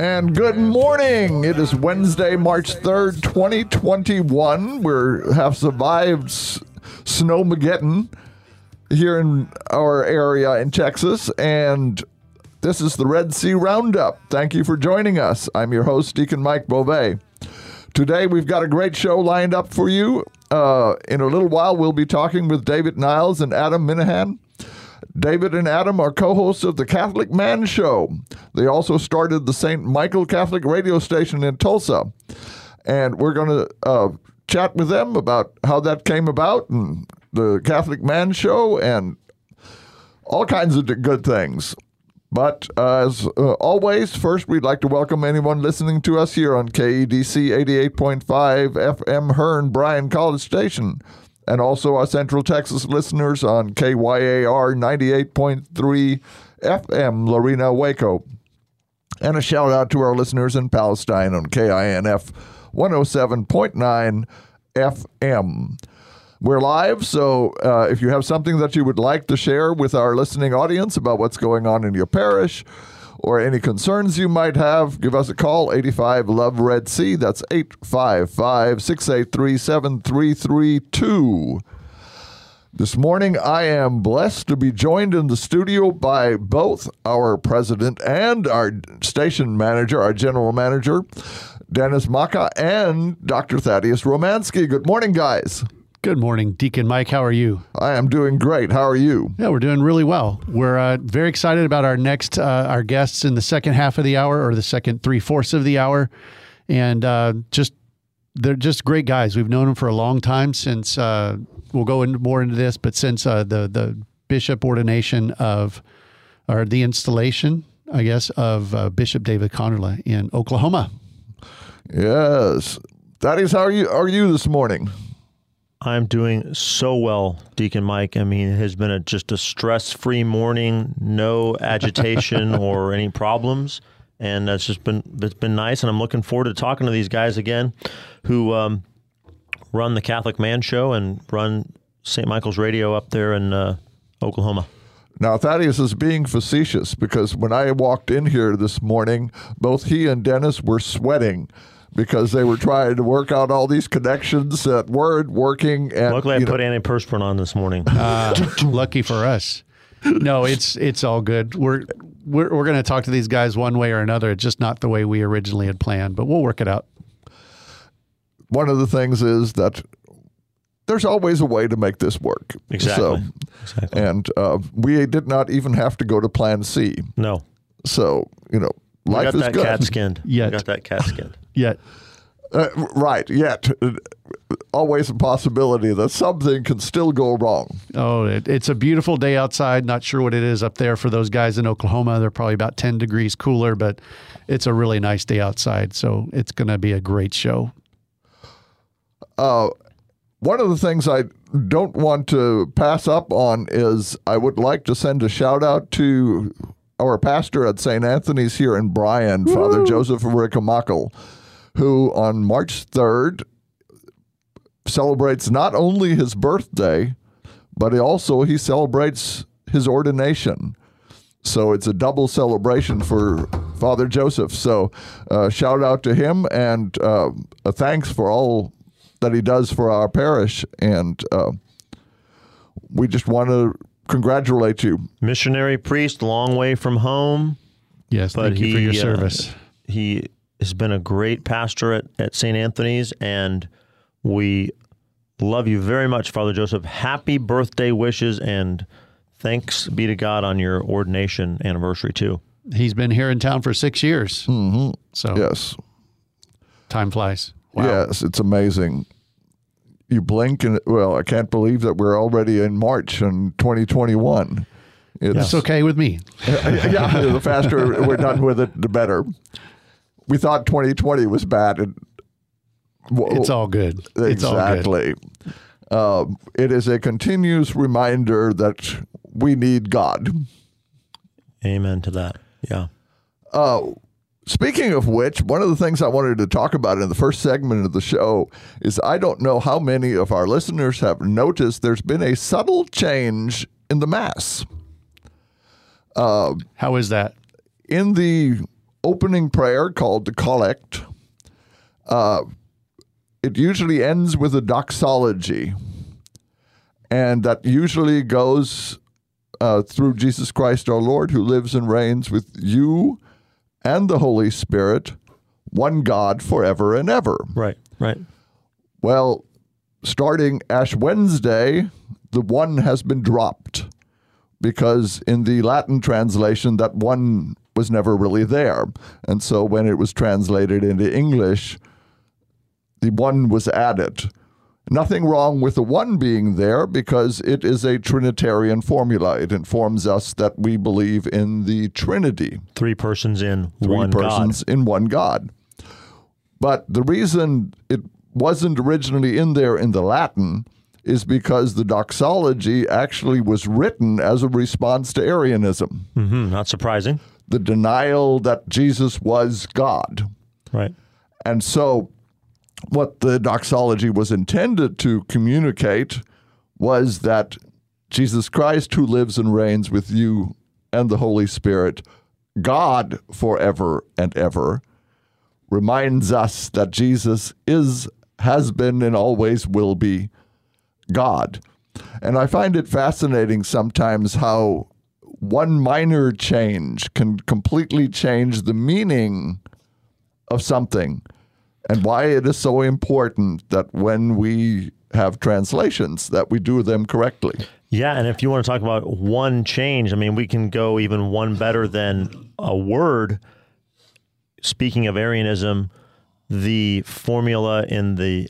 And good morning. It is Wednesday, March 3rd, 2021. We have survived Snowmageddon here in our area in Texas. And this is the Red C Roundup. Thank you for joining us. I'm your host, Deacon Mike Beauvais. Today, we've got a great show lined up for you. Uh, in a little while, we'll be talking with David Niles and Adam Minihan. David and Adam are co hosts of the Catholic Man Show. They also started the St. Michael Catholic radio station in Tulsa. And we're going to uh, chat with them about how that came about and the Catholic Man Show and all kinds of good things. But uh, as uh, always, first we'd like to welcome anyone listening to us here on KEDC 88.5 FM Hearne Bryan College Station, and also our Central Texas listeners on KYAR 98.3 FM Lorena Waco. And a shout out to our listeners in Palestine on KINF 107.9 FM. We're live, so uh, if you have something that you would like to share with our listening audience about what's going on in your parish or any concerns you might have, give us a call 85 Love Red C. That's 855 683 7332. This morning, I am blessed to be joined in the studio by both our president and our station manager, our general manager, Dennis Maka, and Dr. Thaddeus Romansky. Good morning, guys. Good morning, Deacon Mike. How are you? I am doing great. How are you? Yeah, we're doing really well. We're uh, very excited about our next uh, our guests in the second half of the hour or the second three fourths of the hour, and uh, just they're just great guys. We've known them for a long time since uh, we'll go into more into this, but since uh, the the bishop ordination of or the installation, I guess, of uh, Bishop David Konderla in Oklahoma. Yes. Thaddeus, how are you? Are you this morning? I'm doing so well, Deacon Mike. I mean, it has been a, just a stress free morning, no agitation or any problems. And that's just been that's been nice, and I'm looking forward to talking to these guys again, who um, run the Catholic Man Show and run St. Michael's Radio up there in uh, Oklahoma. Now, Thaddeus is being facetious because when I walked in here this morning, both he and Dennis were sweating because they were trying to work out all these connections that weren't working. And Luckily, I you know, put antiperspirant on this morning. Uh, lucky for us. No, it's it's all good. We're we're we're going to talk to these guys one way or another. It's just not the way we originally had planned, but we'll work it out. one of the things is that there's always a way to make this work. Exactly. So, exactly. and uh, we did not even have to go to Plan C. No, So you know, we life got is that good. cat skinned. Yet. We got that cat skinned. Yet Uh, right. Yet, uh, always a possibility that something can still go wrong. Oh, it, it's a beautiful day outside. Not sure what it is up there for those guys in Oklahoma. They're probably about 10 degrees cooler, but it's a really nice day outside. So it's going to be a great show. One of the things I don't want to pass up on is I would like to send a shout out to our pastor at St. Anthony's here in Bryan, Father Joseph Ricamackle, who on March 3rd celebrates not only his birthday, but he also he celebrates his ordination. So it's a double celebration for Father Joseph. So uh, shout out to him and uh, a thanks for all that he does for our parish. And uh, we just want to congratulate you. Missionary priest, long way from home. Yes, But thank you for he, your uh, service. He has been a great pastor at, at St. Anthony's, and we love you very much, Father Joseph. Happy birthday wishes, and thanks be to God on your ordination anniversary, too. He's been here in town for six years. Mm-hmm. So Yes. time flies. Wow. Yes, it's amazing. You blink and, well, I can't believe that we're already in March in 2021. It's, That's okay with me. Uh, uh, yeah, the faster we're done with it, the better. we thought 2020 was bad, and It's all good. It's all good. exactly. Um, it is a continuous reminder that we need God. Amen to that. Yeah. Uh, Speaking of which, one of the things I wanted to talk about in the first segment of the show is I don't know how many of our listeners have noticed there's been a subtle change in the Mass. How is that? In the opening prayer called the Collect, uh, it usually ends with a doxology. And that usually goes uh, through Jesus Christ our Lord, who lives and reigns with you and the Holy Spirit, one God forever and ever. Right. Right. Well, starting Ash Wednesday, the one has been dropped because in the Latin translation, that one was never really there. And so when it was translated into English, the one was added. Nothing wrong with the one being there because it is a Trinitarian formula. It informs us that we believe in the Trinity Three persons in three one persons in one God. But the reason it wasn't originally in there in the Latin is because the doxology actually was written as a response to Arianism, God. hmm Not surprising. the denial that Jesus was God. Right. And so, what the doxology was intended to communicate was that Jesus Christ, who lives and reigns with you and the Holy Spirit, God forever and ever, reminds us that Jesus is, has been, and always will be God. And I find it fascinating sometimes how one minor change can completely change the meaning of something and why it is so important that when we have translations that we do them correctly. Yeah, and if you want to talk about one change, I mean, we can go even one better than a word. Speaking of Arianism, the formula in the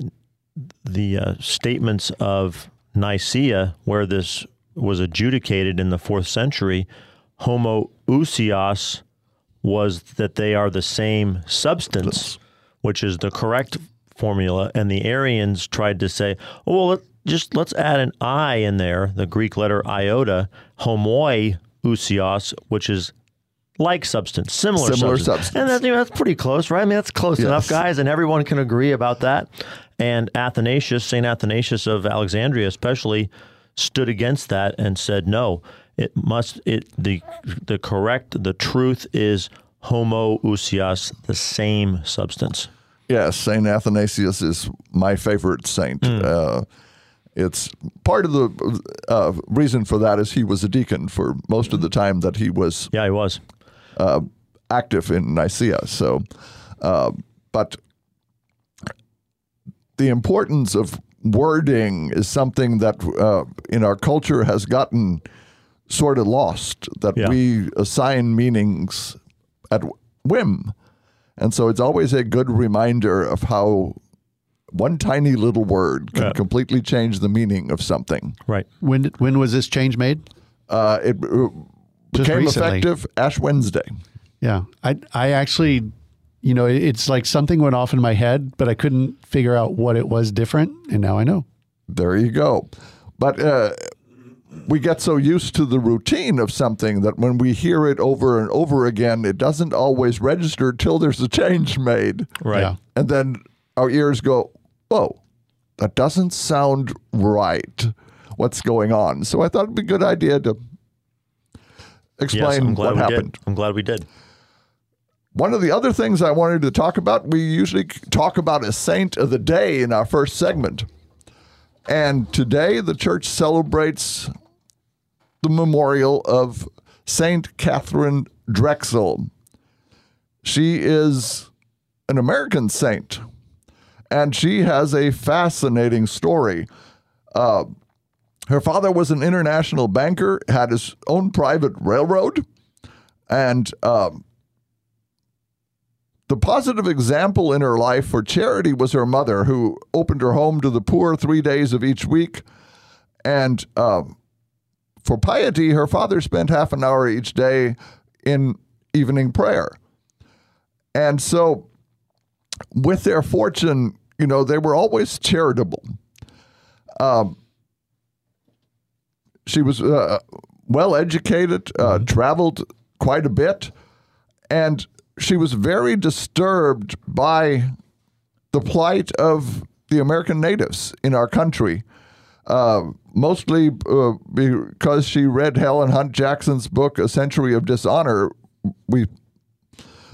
the uh, statements of Nicaea, where this was adjudicated in the fourth century, homoousios was that they are the same substance, which is the correct formula. And the Arians tried to say, oh, well, let, just let's add an I in there, the Greek letter iota, homoiousios, which is like substance, similar, Similar substance. substance. And that's, you know, that's pretty close, right? I mean, that's close enough, guys, and everyone can agree about that. And Athanasius, St. Athanasius of Alexandria especially, stood against that and said, no, it must, it the the correct, the truth is homoousios, the same substance. Yes, Saint Athanasius is my favorite saint. Uh, it's part of the uh, reason for that is he was a deacon for most of the time that he was Yeah, he was. active in Nicaea. So, uh, but the importance of wording is something that uh, in our culture has gotten sort of lost. That Yeah. we assign meanings at whim, and so it's always a good reminder of how one tiny little word can Yeah. completely change the meaning of something. Right. When did- when was this change made? Uh, it uh, Just became recently. effective Ash Wednesday. Yeah, I I actually, you know, it's like something went off in my head, but I couldn't figure out what it was different, and now I know. There you go. But uh, we get so used to the routine of something that when we hear it over and over again, it doesn't always register till there's a change made. Right. Yeah. And then our ears go, whoa, that doesn't sound right. What's going on? So I thought it'd be a good idea to Yes, explain I'm glad what we happened. did. I'm glad we did. One of the other things I wanted to talk about, we usually talk about a saint of the day in our first segment. And today the church celebrates the memorial of Saint Catherine Drexel. She is an American saint, and she has a fascinating story. Uh, her father was an international banker, had his own private railroad, and um, the positive example in her life for charity was her mother, who opened her home to the poor three days of each week. And um, for piety, her father spent half an hour each day in evening prayer. And so, with their fortune, you know, they were always charitable. Um, she was uh, well educated, uh, traveled quite a bit, and she was very disturbed by the plight of the American natives in our country. Uh, mostly uh, because she read Helen Hunt Jackson's book, A Century of Dishonor, we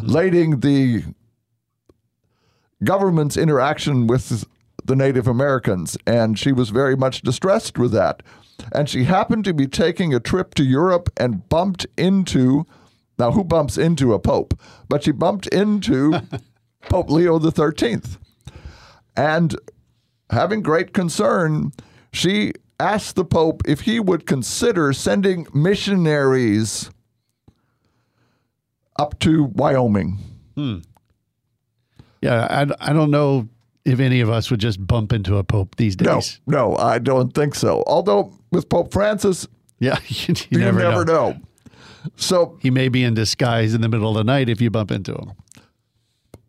lading the government's interaction with the Native Americans, and she was very much distressed with that. And she happened to be taking a trip to Europe and bumped into now who bumps into a pope? But she bumped into Pope Leo the Thirteenth, and having great concern, she asked the Pope if he would consider sending missionaries up to Wyoming. Hmm. Yeah, I, I don't know if any of us would just bump into a pope these days. no, no, I don't think so. Although with Pope Francis, Yeah, you, you, never, never, know. know. So, He may be in disguise in the middle of the night if you bump into him.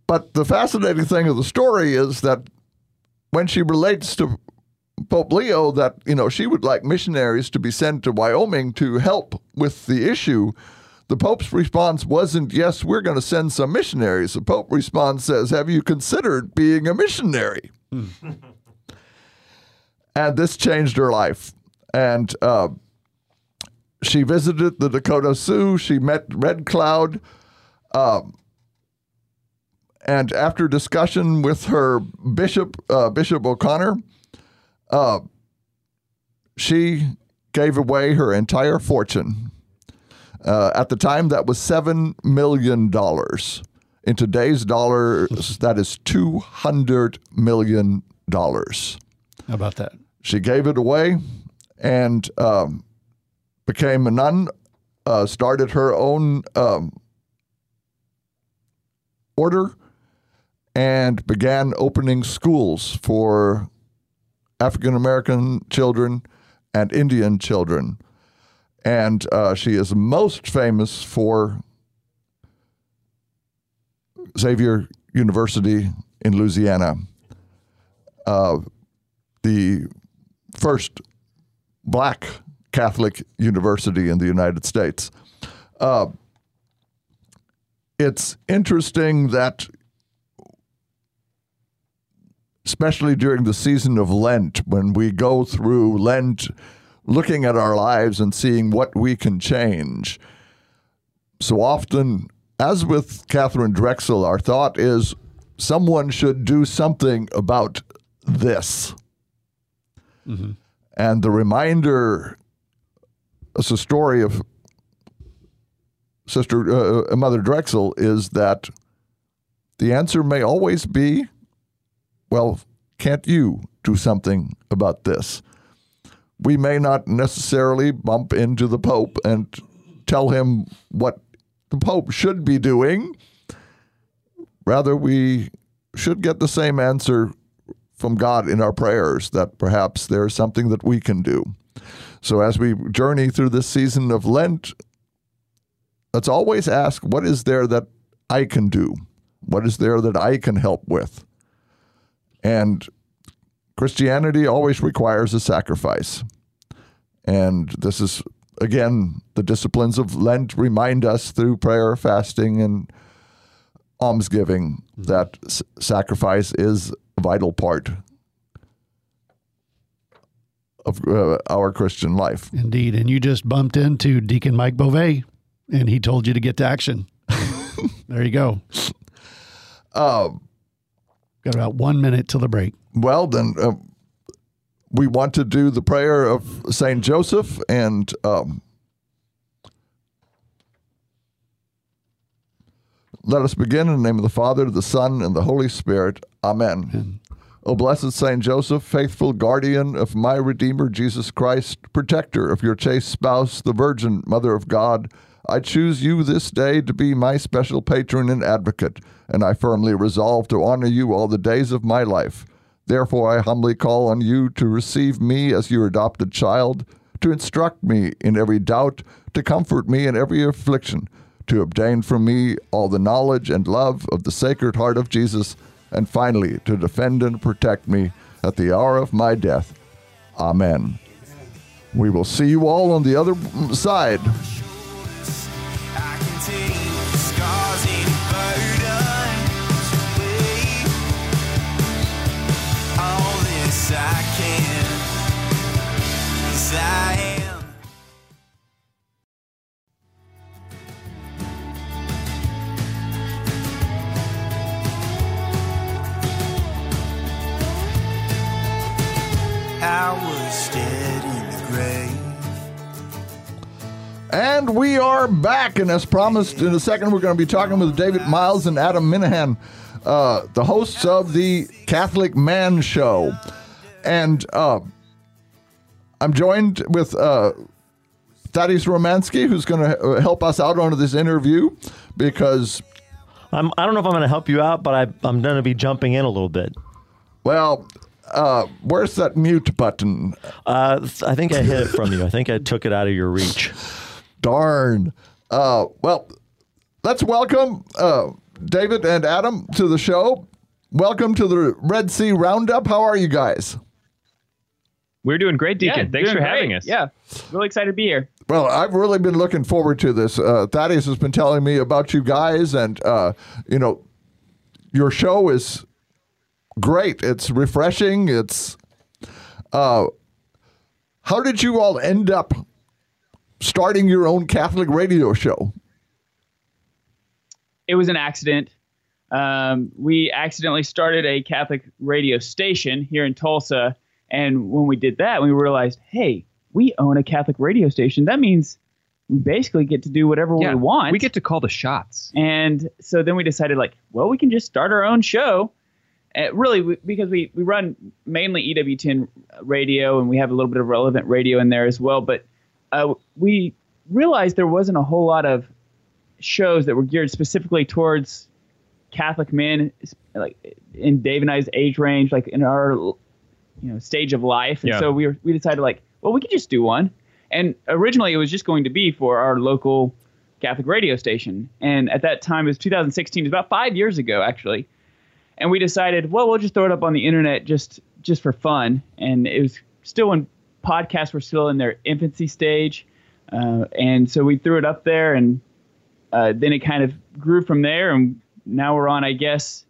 but the fascinating thing of the story is that when she relates to Pope Leo that you know she would like missionaries to be sent to Wyoming to help with the issue. The Pope's response wasn't, "Yes, we're going to send some missionaries." The Pope response says, "Have you considered being a missionary?" and this changed her life. And uh, she visited the Dakota Sioux. She met Red Cloud. Um, and after discussion with her bishop, uh, Bishop O'Connor, uh, she gave away her entire fortune. Uh, at the time, that was seven million dollars. In today's dollars, that is two hundred million dollars. How about that? She gave it away and um, became a nun, uh, started her own um, order, and began opening schools for African American children and Indian children. And uh, she is most famous for Xavier University in Louisiana. Uh, the first black Catholic university in the United States. Uh, it's interesting that, especially during the season of Lent, when we go through Lent looking at our lives and seeing what we can change, so often, as with Catherine Drexel, our thought is someone should do something about this. And the reminder, it's a story of Sister uh, Mother Drexel, is that the answer may always be, well, can't you do something about this? We may not necessarily bump into the Pope and tell him what the Pope should be doing. Rather, we should get the same answer from God in our prayers that perhaps there is something that we can do. So as we journey through this season of Lent, let's always ask what is there that I can do? What is there that I can help with? And Christianity always requires a sacrifice. And this is, again, the disciplines of Lent remind us through prayer, fasting, and almsgiving mm-hmm. that s- sacrifice is a vital part of uh, our Christian life. Indeed. And you just bumped into Deacon Mike Beauvais, and he told you to get to action. there you go. Uh, Got about one minute till the break. well, then uh, we want to do the prayer of Saint Joseph, and um, let us begin in the name of the Father, the Son, and the Holy Spirit. Amen. O blessed Saint Joseph, faithful guardian of my Redeemer Jesus Christ, protector of your chaste spouse, the Virgin Mother of God, I choose you this day to be my special patron and advocate, and I firmly resolve to honor you all the days of my life. Therefore, I humbly call on you to receive me as your adopted child, to instruct me in every doubt, to comfort me in every affliction, to obtain from me all the knowledge and love of the Sacred Heart of Jesus, and finally to defend and protect me at the hour of my death. Amen. We will see you all on the other side. I I can, 'cause I am. I was dead in the grave. And we are back. And as promised, in a second, we're going to be talking with David Niles and Adam Minihan, uh, the hosts of the Catholic Man Show. And uh, I'm joined with uh, Thaddeus Romansky, who's going to help us out on this interview because, I'm, I don't know if I'm going to help you out, but I, I'm going to be jumping in a little bit. well, uh, where's that mute button? Uh, I think I hid it from you. I think I took it out of your reach. Darn. Uh, well, let's welcome uh, David and Adam to the show. Welcome to the Red C Roundup. How are you guys? We're doing great, Deacon. Thanks doing for having us. Yeah, really excited to be here. Well, I've really been looking forward to this. Uh, Thaddeus has been telling me about you guys, and uh, you know, your show is great. It's refreshing. It's. Uh, how did you all end up starting your own Catholic radio show? It was an accident. Um, we accidentally started a Catholic radio station here in Tulsa, and when we did that, we realized, hey, we own a Catholic radio station. That means we basically get to do whatever Yeah, we want. We get to call the shots. And so then we decided, like, well, we can just start our own show. Uh, really, we, because we, we run mainly EWTN radio and we have a little bit of relevant radio in there as well. But uh, we realized there wasn't a whole lot of shows that were geared specifically towards Catholic men, like in Dave and I's age range, like in our you know stage of life. And Yeah. so we were, we decided, like, well, we could just do one. And originally, it was just going to be for our local Catholic radio station. And at that time, it was 2016. It was about five years ago, actually. And we decided, well, we'll just throw it up on the internet just just for fun. And it was still when podcasts were still in their infancy stage. Uh, and so we threw it up there, and uh, then it kind of grew from there. And now we're on, I guess,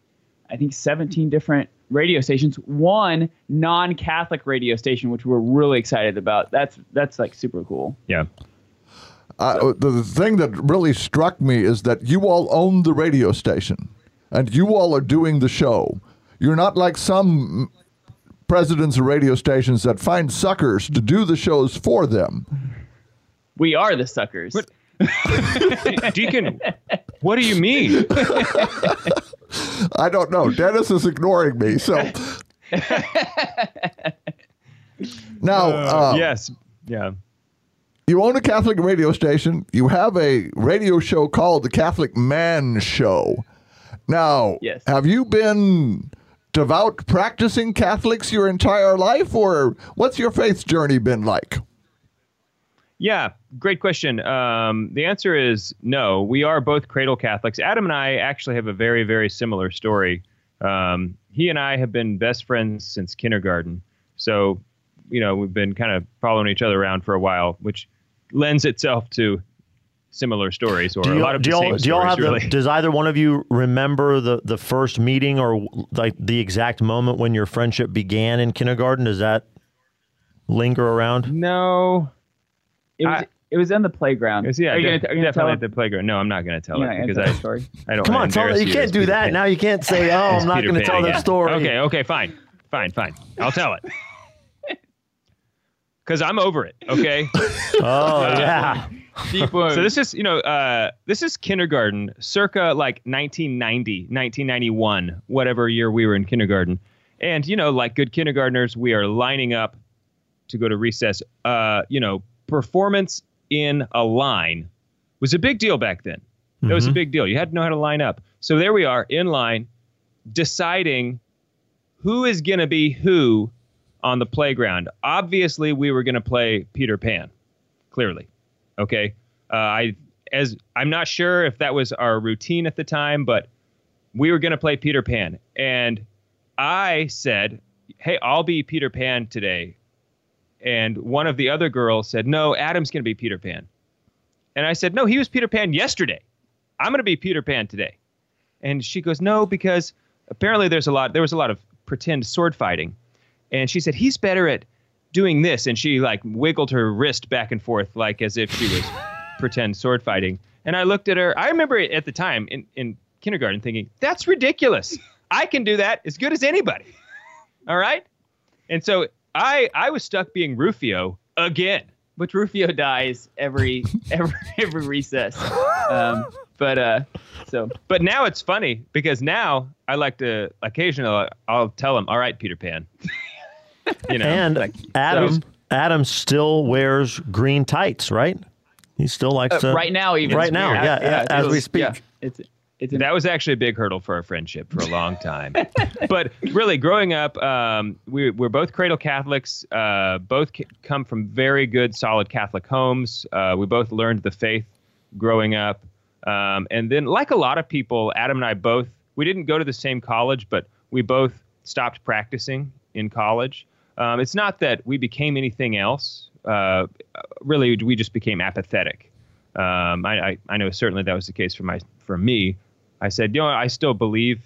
I think 17 different radio stations. One non-Catholic radio station, which we're really excited about. That's that's like super cool. Yeah. Uh, the, the thing that really struck me is that you all own the radio station and you all are doing the show. You're not like some presidents of radio stations that find suckers to do the shows for them. We are the suckers. Deacon, what do you mean? I don't know. Dennis is ignoring me. So now, uh, yes. Yeah. you own a Catholic radio station. You have a radio show called the Catholic Man Show. Now, Yes. have you been devout practicing Catholics your entire life, or what's your faith journey been like? Yeah, great question. Um, the answer is no. We are both cradle Catholics. Adam and I actually have a very, very similar story. Um, he and I have been best friends since kindergarten. So, you know, we've been kind of following each other around for a while, which lends itself to similar stories or Do a lot of do the y'all, same do y'all stories, have really. the, does either one of you remember the, the first meeting or like the exact moment when your friendship began in kindergarten? Does that linger around? no. It was I- it was on the playground. It's- Yeah, are you def- gonna, are you definitely tell at the playground. No, I'm not going to tell You're it because I, story? I don't Come on, tell, embarrass you can't do Peter that. Pan. Now you can't say, oh, I'm not going to tell that yeah. story. Okay, okay, fine, fine, fine. I'll tell it. Because I'm over it. Okay. Oh, yeah. Deep wound. so this is, you know, uh, this is kindergarten, circa like 1990, 1991, whatever year we were in kindergarten, and you know, like good kindergartners, we are lining up to go to recess. Uh, you know, performance in a line was a big deal back then. That was a big deal. You had to know how to line up. So there we are in line, deciding who is going to be who on the playground. Obviously, we were going to play Peter Pan, clearly. Okay. Uh, I as I'm not sure if that was our routine at the time, but we were going to play Peter Pan. And I said, Hey, I'll be Peter Pan today. And one of the other girls said, No, Adam's going to be Peter Pan. And I said, No, he was Peter Pan yesterday. I'm going to be Peter Pan today. And she goes, No, because apparently there's a lot, there was a lot of pretend sword fighting. And she said, He's better at doing this. And she like wiggled her wrist back and forth, like as if she was pretend sword fighting. And I looked at her. I remember at the time in, in kindergarten thinking, That's ridiculous. I can do that as good as anybody. All right. And so I I was stuck being Rufio again. Which Rufio dies every every every recess. Um, but uh, so But now it's funny because now I like to occasionally I'll tell him, "All right, Peter Pan." you know, And like, Adam so- Adam still wears green tights, right? He still likes uh, to right now even Right now, yeah, it's as we speak. yeah, it's it's that was actually a big hurdle for our friendship for a long time. but really, growing up, um, we, we're both cradle Catholics. Uh, both c- come from very good, solid Catholic homes. Uh, we both learned the faith growing up. Um, and then, like a lot of people, Adam and I both, we didn't go to the same college, but we both stopped practicing in college. Um, it's not that we became anything else. Uh, really, we just became apathetic. Um, I, I, I know certainly that was the case for my for me. I said, you know, I still believe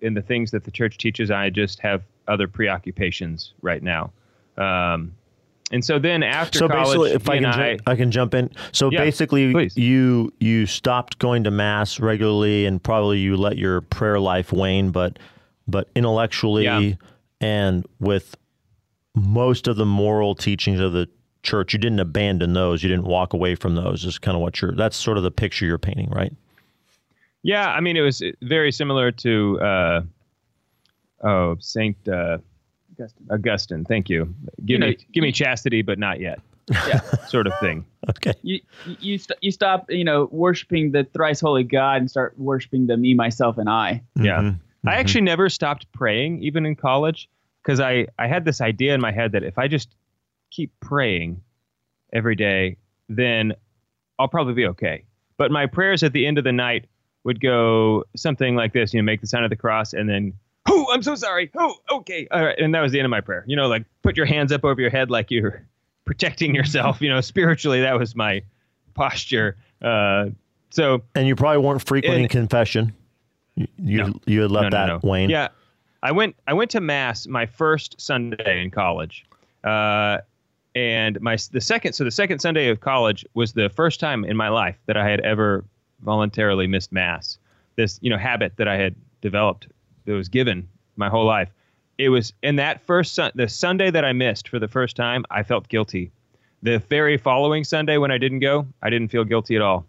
in the things that the church teaches. I just have other preoccupations right now. Um, and so then after so college, basically, if I can, I, ju- I can jump in. So Yeah, basically, please. you you stopped going to mass regularly, and probably you let your prayer life wane. But but intellectually, Yeah. and with most of the moral teachings of the church, you didn't abandon those. You didn't walk away from those. Is kind of what you're. That's sort of the picture you're painting, right? yeah, I mean, it was very similar to uh, oh Saint uh, Augustine. Augustine. Thank you. Give You know, me give me chastity, but not yet, Yeah. sort of thing. Okay. you you st- you stop you know worshiping the thrice holy God and start worshiping the me myself and I. Yeah. Mhm. I actually never stopped praying, even in college, because I, I had this idea in my head that if I just keep praying every day, then I'll probably be okay. But my prayers at the end of the night would go something like this, you know, make the sign of the cross and then, oh, I'm so sorry. Oh, okay. All right. And that was the end of my prayer. You know, like put your hands up over your head like you're protecting yourself. You know, spiritually, that was my posture. Uh, so And you probably weren't frequenting And- confession. You you, No. you had left no, that no, no. wane. Yeah, I went. I went to mass my first Sunday in college, uh, and my the second. So the second Sunday of college was the first time in my life that I had ever voluntarily missed mass. This you know habit that I had developed that was given my whole life. It was in that first sun, the Sunday that I missed for the first time. I felt guilty. The very following Sunday when I didn't go, I didn't feel guilty at all.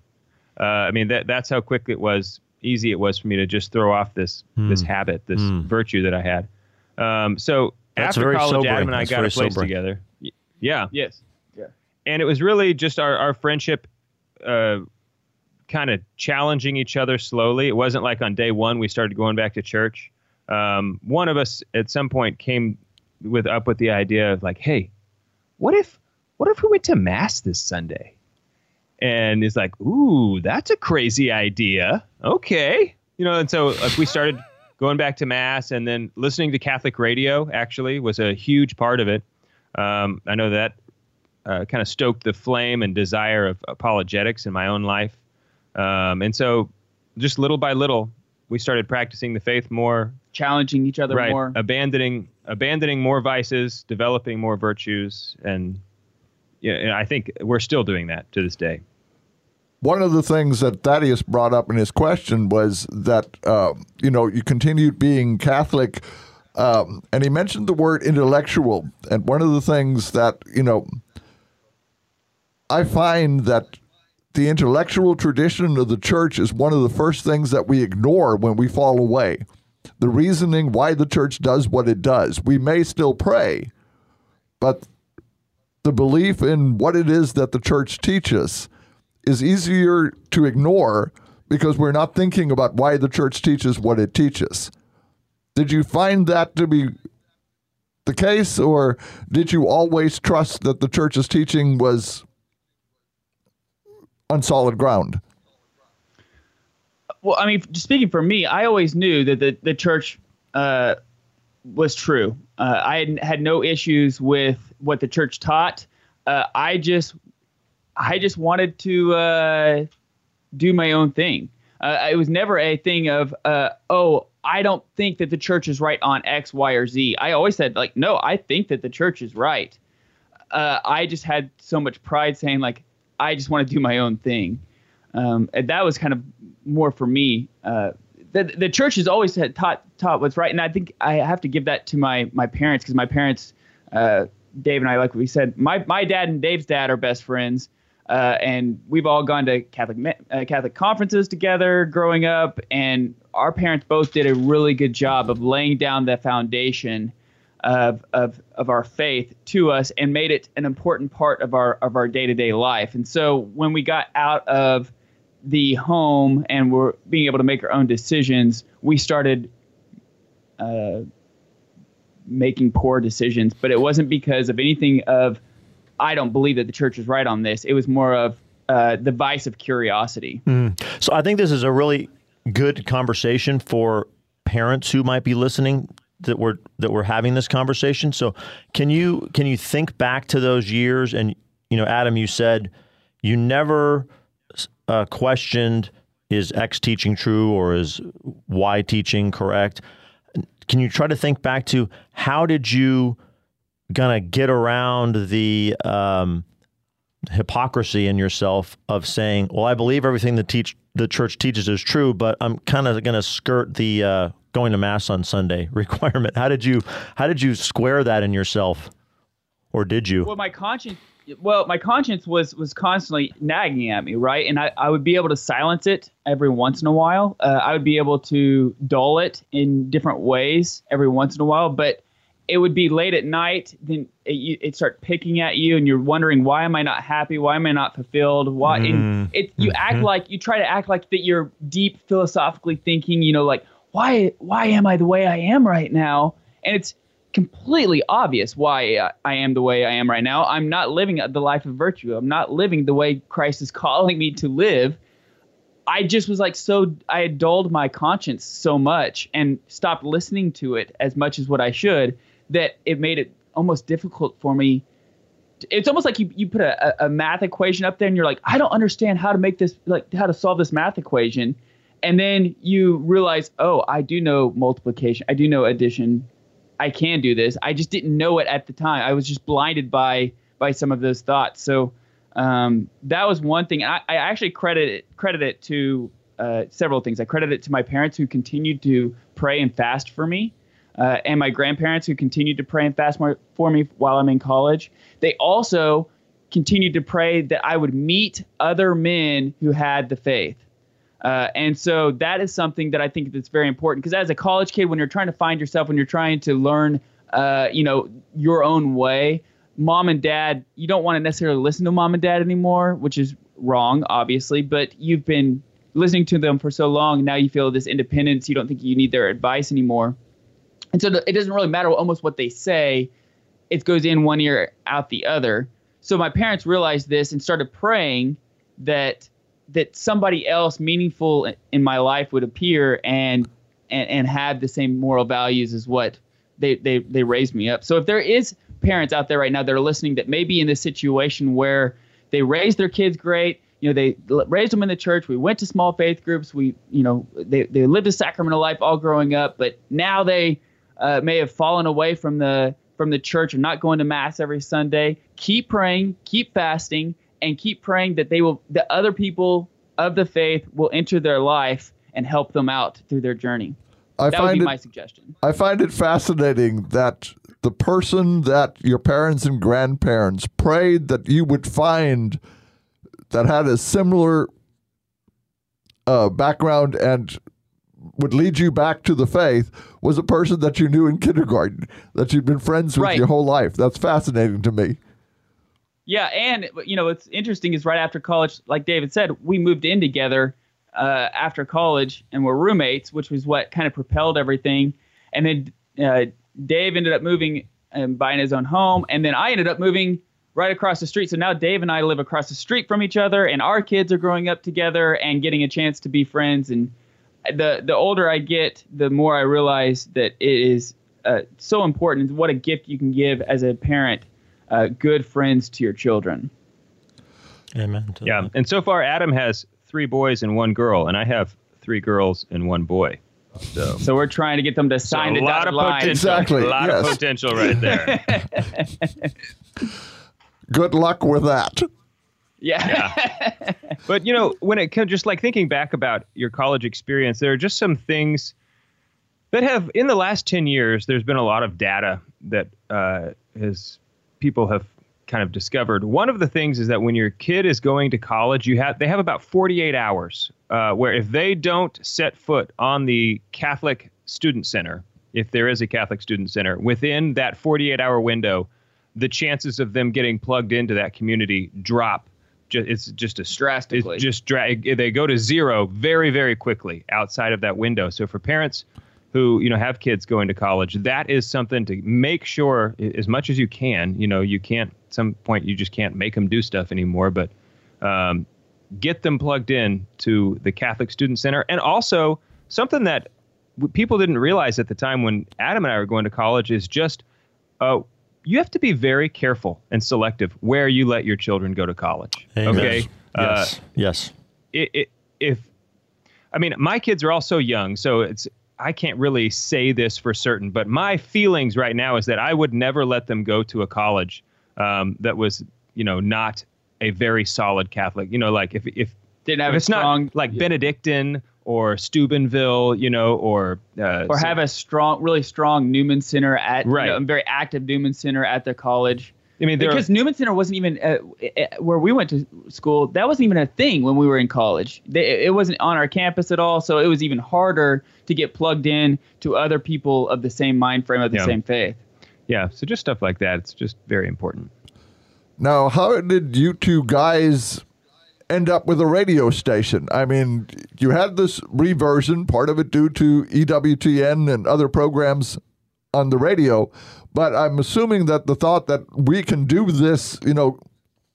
Uh, I mean that that's how quick it was easy it was for me to just throw off this this habit, this Hmm. virtue that I had. Um, so That's after college, sobering. Adam and I That's got a very place sobering. together. Yeah, Yes. Yeah. And it was really just our our friendship, uh, kind of challenging each other slowly. It wasn't like on day one we started going back to church. Um, one of us at some point came with up with the idea of like, hey, what if what if we went to mass this Sunday? And he's like, ooh, that's a crazy idea. Okay. You know, and so like we started going back to mass and then listening to Catholic radio actually was a huge part of it. Um, I know that uh, kind of stoked the flame and desire of apologetics in my own life. Um, and so just little by little, we started practicing the faith more, Challenging each other right? more. Abandoning, abandoning more vices, developing more virtues. And yeah, and I think we're still doing that to this day. One of the things that Thaddeus brought up in his question was that uh, you know you continued being Catholic, um, and he mentioned the word intellectual. And one of the things that you know, I find that the intellectual tradition of the church is one of the first things that we ignore when we fall away. The reasoning why the church does what it does. We may still pray, but the belief in what it is that the church teaches is easier to ignore because we're not thinking about why the church teaches what it teaches. Did you find that to be the case, or did you always trust that the church's teaching was on solid ground. well, I mean, speaking for me, I always knew that the, the church uh, was true. Uh, I had, had no issues with what the church taught. Uh, I just, I just wanted to uh, do my own thing. Uh, it was never a thing of, uh, oh, I don't think that the church is right on X, Y, or Z. I always said, like, no, I think that the church is right. Uh, I just had so much pride saying, like, I just want to do my own thing. Um, and that was kind of more for me. Uh, the, the church has always had taught taught what's right, and I think I have to give that to my my parents because my parents, uh, Dave and I, like we said, my my dad and Dave's dad are best friends, uh, and we've all gone to Catholic uh, Catholic conferences together growing up, and our parents both did a really good job of laying down the foundation of of of our faith to us and made it an important part of our of our day to day life. And so when we got out of the home and we're being able to make our own decisions, we started uh, making poor decisions. But it wasn't because of anything of I don't believe that the church is right on this. It was more of uh, the vice of curiosity. So I think this is a really good conversation for parents who might be listening that we're that we're having this conversation. So can you can you think back to those years and you know Adam you said you never uh, questioned is X teaching true or is Y teaching correct? Can you try to think back to how did you gonna get around the um, hypocrisy in yourself of saying, "Well, I believe everything the teach the church teaches is true, but I'm kind of going to skirt the uh, going to mass on Sunday requirement." How did you how did you square that in yourself, or did you? Well, my conscience. Well, my conscience was was constantly nagging at me, right? And I, I would be able to silence it every once in a while. Uh, I would be able to dull it in different ways every once in a while, but it would be late at night. Then it, you- it start picking at you, and you're wondering why am I not happy? Why am I not fulfilled? Why? And mm-hmm. it you mm-hmm. act like you try to act like that you're deep philosophically thinking. You know, like why why am I the way I am right now? And it's completely obvious why I- I am the way I am right now. I'm not living the life of virtue. I'm not living the way Christ is calling me to live. I just was like so I had dulled my conscience so much and stopped listening to it as much as what I should that it made it almost difficult for me. It's almost like you, you put a, a math equation up there and you're like, I don't understand how to make this like how to solve this math equation. And then you realize, oh, I do know multiplication. I do know addition. I can do this. I just didn't know it at the time. I was just blinded by by some of those thoughts. So um, that was one thing. I, I actually credit it, credit it to uh, several things. I credit it to my parents who continued to pray and fast for me, uh, and my grandparents who continued to pray and fast for me while I'm in college. They also continued to pray that I would meet other men who had the faith. Uh, and so that is something that I think that's very important because as a college kid, when you're trying to find yourself, when you're trying to learn, uh, you know, your own way, mom and dad, you don't want to necessarily listen to mom and dad anymore, which is wrong, obviously. But you've been listening to them for so long, now you feel this independence. You don't think you need their advice anymore, and so it doesn't really matter almost what they say. It goes in one ear, out the other. So my parents realized this and started praying that that somebody else meaningful in my life would appear and and, and have the same moral values as what they, they they raised me up. So if there is parents out there right now that are listening that may be in this situation where they raised their kids great, you know, they raised them in the church. We went to small faith groups. We, you know, they, they lived a sacramental life all growing up, but now they uh, may have fallen away from the from the church or not going to mass every Sunday. Keep praying, keep fasting, and keep praying that they will the other people of the faith will enter their life and help them out through their journey. I That would find be it my suggestion. I find it fascinating that the person that your parents and grandparents prayed that you would find that had a similar uh, background and would lead you back to the faith was a person that you knew in kindergarten that you'd been friends with Right. your whole life. That's fascinating to me. Yeah, and you know what's interesting is right after college, like David said, we moved in together uh, after college and were roommates, which was what kind of propelled everything. And then uh, Dave ended up moving and buying his own home, and then I ended up moving right across the street. So now Dave and I live across the street from each other, and our kids are growing up together and getting a chance to be friends. And the the older I get, the more I realize that it is uh, so important. What a gift you can give as a parent, uh, good friends to your children. Amen. Yeah. that. And so far, Adam has three boys and one girl, and I have three girls and one boy. So, So we're trying to get them to sign a the lot dotted of line. potential. Exactly, A lot yes. of potential right there. Good luck with that. Yeah. But you know, when it comes, just like thinking back about your college experience, there are just some things that have, in the last ten years, there's been a lot of data that uh, has people have kind of discovered. One of the things is that when your kid is going to college, you have they have about 48 hours uh, where if they don't set foot on the Catholic Student Center, if there is a Catholic Student Center, within that 48 hour window, the chances of them getting plugged into that community drop. Ju- It's just a Drastically. It's just dra- they go to zero very very quickly outside of that window. So for parents who you know have kids going to college, that is something to make sure as much as you can. You know, you can't at some point you just can't make them do stuff anymore, but um, get them plugged in to the Catholic Student Center, and also something that people didn't realize at the time when Adam and I were going to college is just uh, you have to be very careful and selective where you let your children go to college. Amen. Okay. Uh, Yes. yes. it, it, if I mean my kids are all so young, so it's I can't really say this for certain, but my feelings right now is that I would never let them go to a college um, that was you know not a very solid Catholic. You know, like if if, Didn't have if a it's strong not like Benedictine or Steubenville, you know, or uh, or so- have a strong, really strong Newman Center at you Right. know, a very active Newman Center at the college. I mean, there are- Because Newman Center wasn't even uh, uh, where we went to school. That wasn't even a thing when we were in college. They, it wasn't on our campus at all, so it was even harder to get plugged in to other people of the same mind frame of the Yeah. same faith. yeah, so just stuff like that. It's just very important. Now, how did you two guys end up with a radio station? I mean, you had this reversion, part of it due to EWTN and other programs on the radio, but I'm assuming that the thought that we can do this, you know,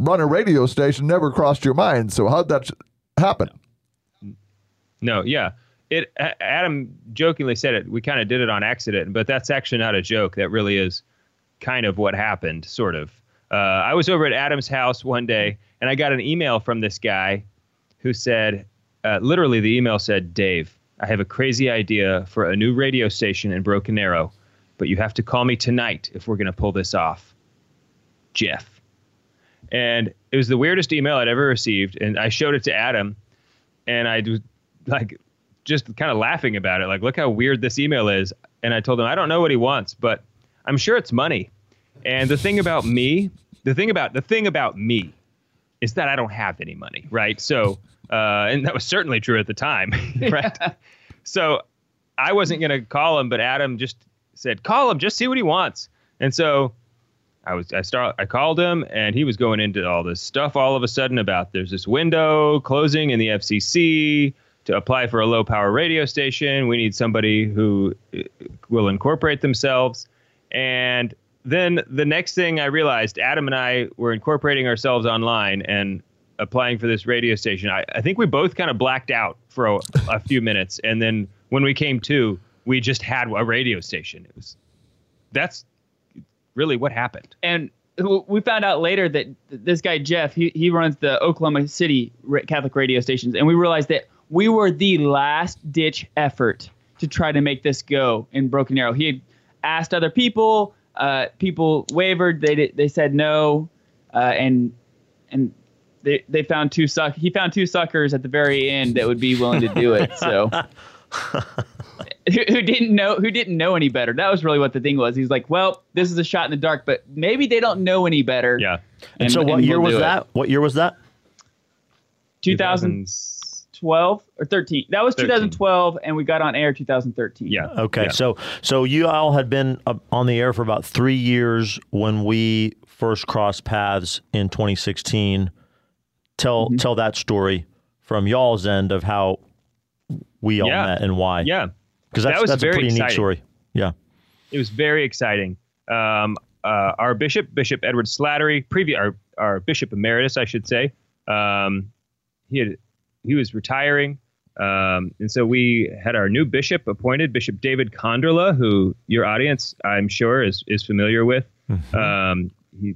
run a radio station never crossed your mind. So how'd that happen? No, yeah. It Adam jokingly said it. We kind of did it on accident, but that's actually not a joke. That really is kind of what happened, sort of. Uh, I was over at Adam's house one day, and I got an email from this guy who said, uh, literally, the email said, "Dave, I have a crazy idea for a new radio station in Broken Arrow, but you have to call me tonight if we're going to pull this off." Jeff. And it was the weirdest email I'd ever received, and I showed it to Adam, and I was like just kind of laughing about it like look how weird this email is and i told him i don't know what he wants but i'm sure it's money and the thing about me the thing about the thing about me is that i don't have any money right so uh, and that was certainly true at the time right so i wasn't going to call him but adam just said call him just see what he wants and so I was I start I called him and he was going into all this stuff all of a sudden about there's this window closing in the FCC to apply for a low power radio station. We need somebody who uh, will incorporate themselves. And then the next thing I realized, Adam and I were incorporating ourselves online and applying for this radio station. I, I think we both kind of blacked out for a, a few minutes, and then when we came to, we just had a radio station. It was that's really what happened. and we found out later that this guy Jeff he he runs the Oklahoma City Catholic radio stations, and we realized that we were the last ditch effort to try to make this go in Broken Arrow. He had asked other people, uh, people wavered, they did, they said no, uh, and and they they found two suck he found two suckers at the very end that would be willing to do it. So. who who didn't know who didn't know any better. That was really what the thing was. He's like, well, this is a shot in the dark, but maybe they don't know any better. Yeah. And, so, what and year we'll was do it. that? What year was that? 2012 or 13. That was 13. 2012, and we got on air 2013. Yeah. Okay, Yeah. so so you all had been uh, on the air for about three years when we first crossed paths in 2016. Tell Mm-hmm. tell that story from y'all's end of how we all Yeah. met and why. Yeah. because That that's was that's a very pretty neat story. Yeah, It was very exciting. Um, uh, our bishop, Bishop Edward Slattery, previous our, our bishop emeritus, I should say, um, he had he was retiring, um, and so we had our new bishop appointed, Bishop David Konderla, who your audience, I'm sure, is is familiar with. Um, he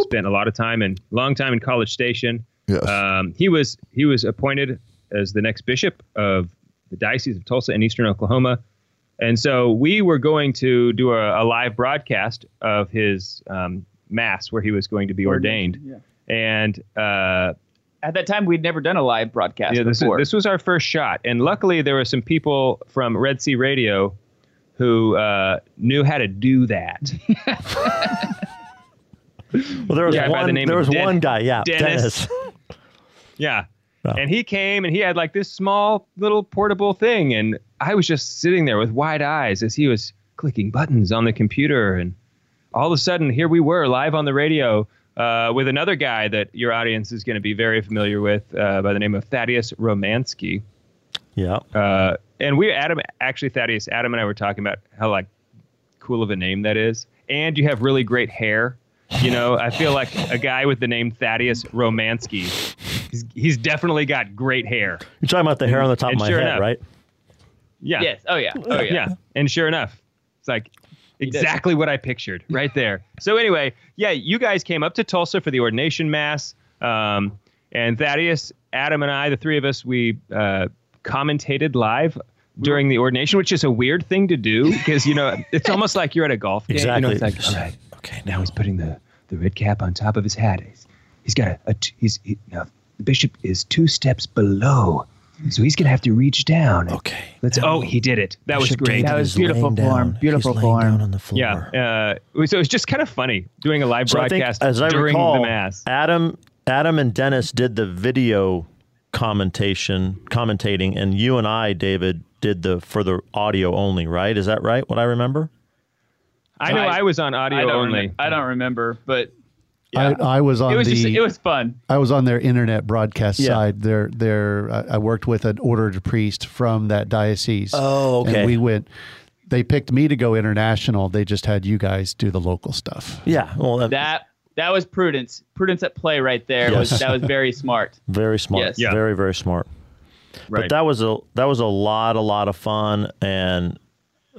spent a lot of time and long time in College Station. Yes. Um, he was he was appointed as the next bishop of the diocese of Tulsa in eastern Oklahoma, and so we were going to do a, a live broadcast of his um, mass where he was going to be ordained. Yeah. And uh, At that time, we'd never done a live broadcast yeah, this, is, before. this was our first shot, and luckily there were some people from Red C Radio who uh, knew how to do that. Well, there was Yeah, by the one. name There was Den- one guy. Yeah, Dennis. Dennis. Yeah. Oh. And he came and he had like this small little portable thing. And I was just sitting there with wide eyes as he was clicking buttons on the computer. And all of a sudden, here we were live on the radio uh, with another guy that your audience is going to be very familiar with uh, by the name of Thaddeus Romansky. Yeah. Uh, and we, Adam, actually, Thaddeus, Adam and I were talking about how like cool of a name that is. And you have really great hair. You know, I feel like a guy with the name Thaddeus Romansky. He's, he's definitely got great hair. You're talking about the hair on the top And of my sure head, enough- right? Yeah. Yes. Oh yeah. Oh yeah. yeah. And sure enough, it's like exactly what I pictured right there. so anyway, yeah, you guys came up to Tulsa for the ordination mass, um, and Thaddeus, Adam, and I, the three of us, we uh, commentated live during the ordination, which is a weird thing to do because you know it's almost like you're at a golf game. You know, Exactly. it's like all right, Okay. now he's putting the, the red cap on top of his hat. He's, He's got a he's he, now the bishop is two steps below, so he's gonna have to reach down. Okay. Let's. Oh, he did it. That was great. David That was beautiful laying form. down- Beautiful he's form. down on the floor. Yeah. Uh, so it was just kind of funny doing a live So I think, broadcast as I during recall, the mass. Adam, Adam and Dennis did the video commentation, commentating, and you and I, David, did the for the audio only. Right? Is that right? What I remember? I know I- I, was on audio I only. Remem- I don't remember, but yeah. I, I was on it was the just. It was fun. I was on their internet broadcast Yeah. side. Their their I I worked with an ordered priest from that diocese. Oh, okay. And we went. They picked me to go international. They just had you guys do the local stuff. Yeah. Well, that, That that was prudence. Prudence at play right there. Yes. Was that was very smart. very smart. Yes. Yeah. Very very smart. right. But that was a that was a lot a lot of fun and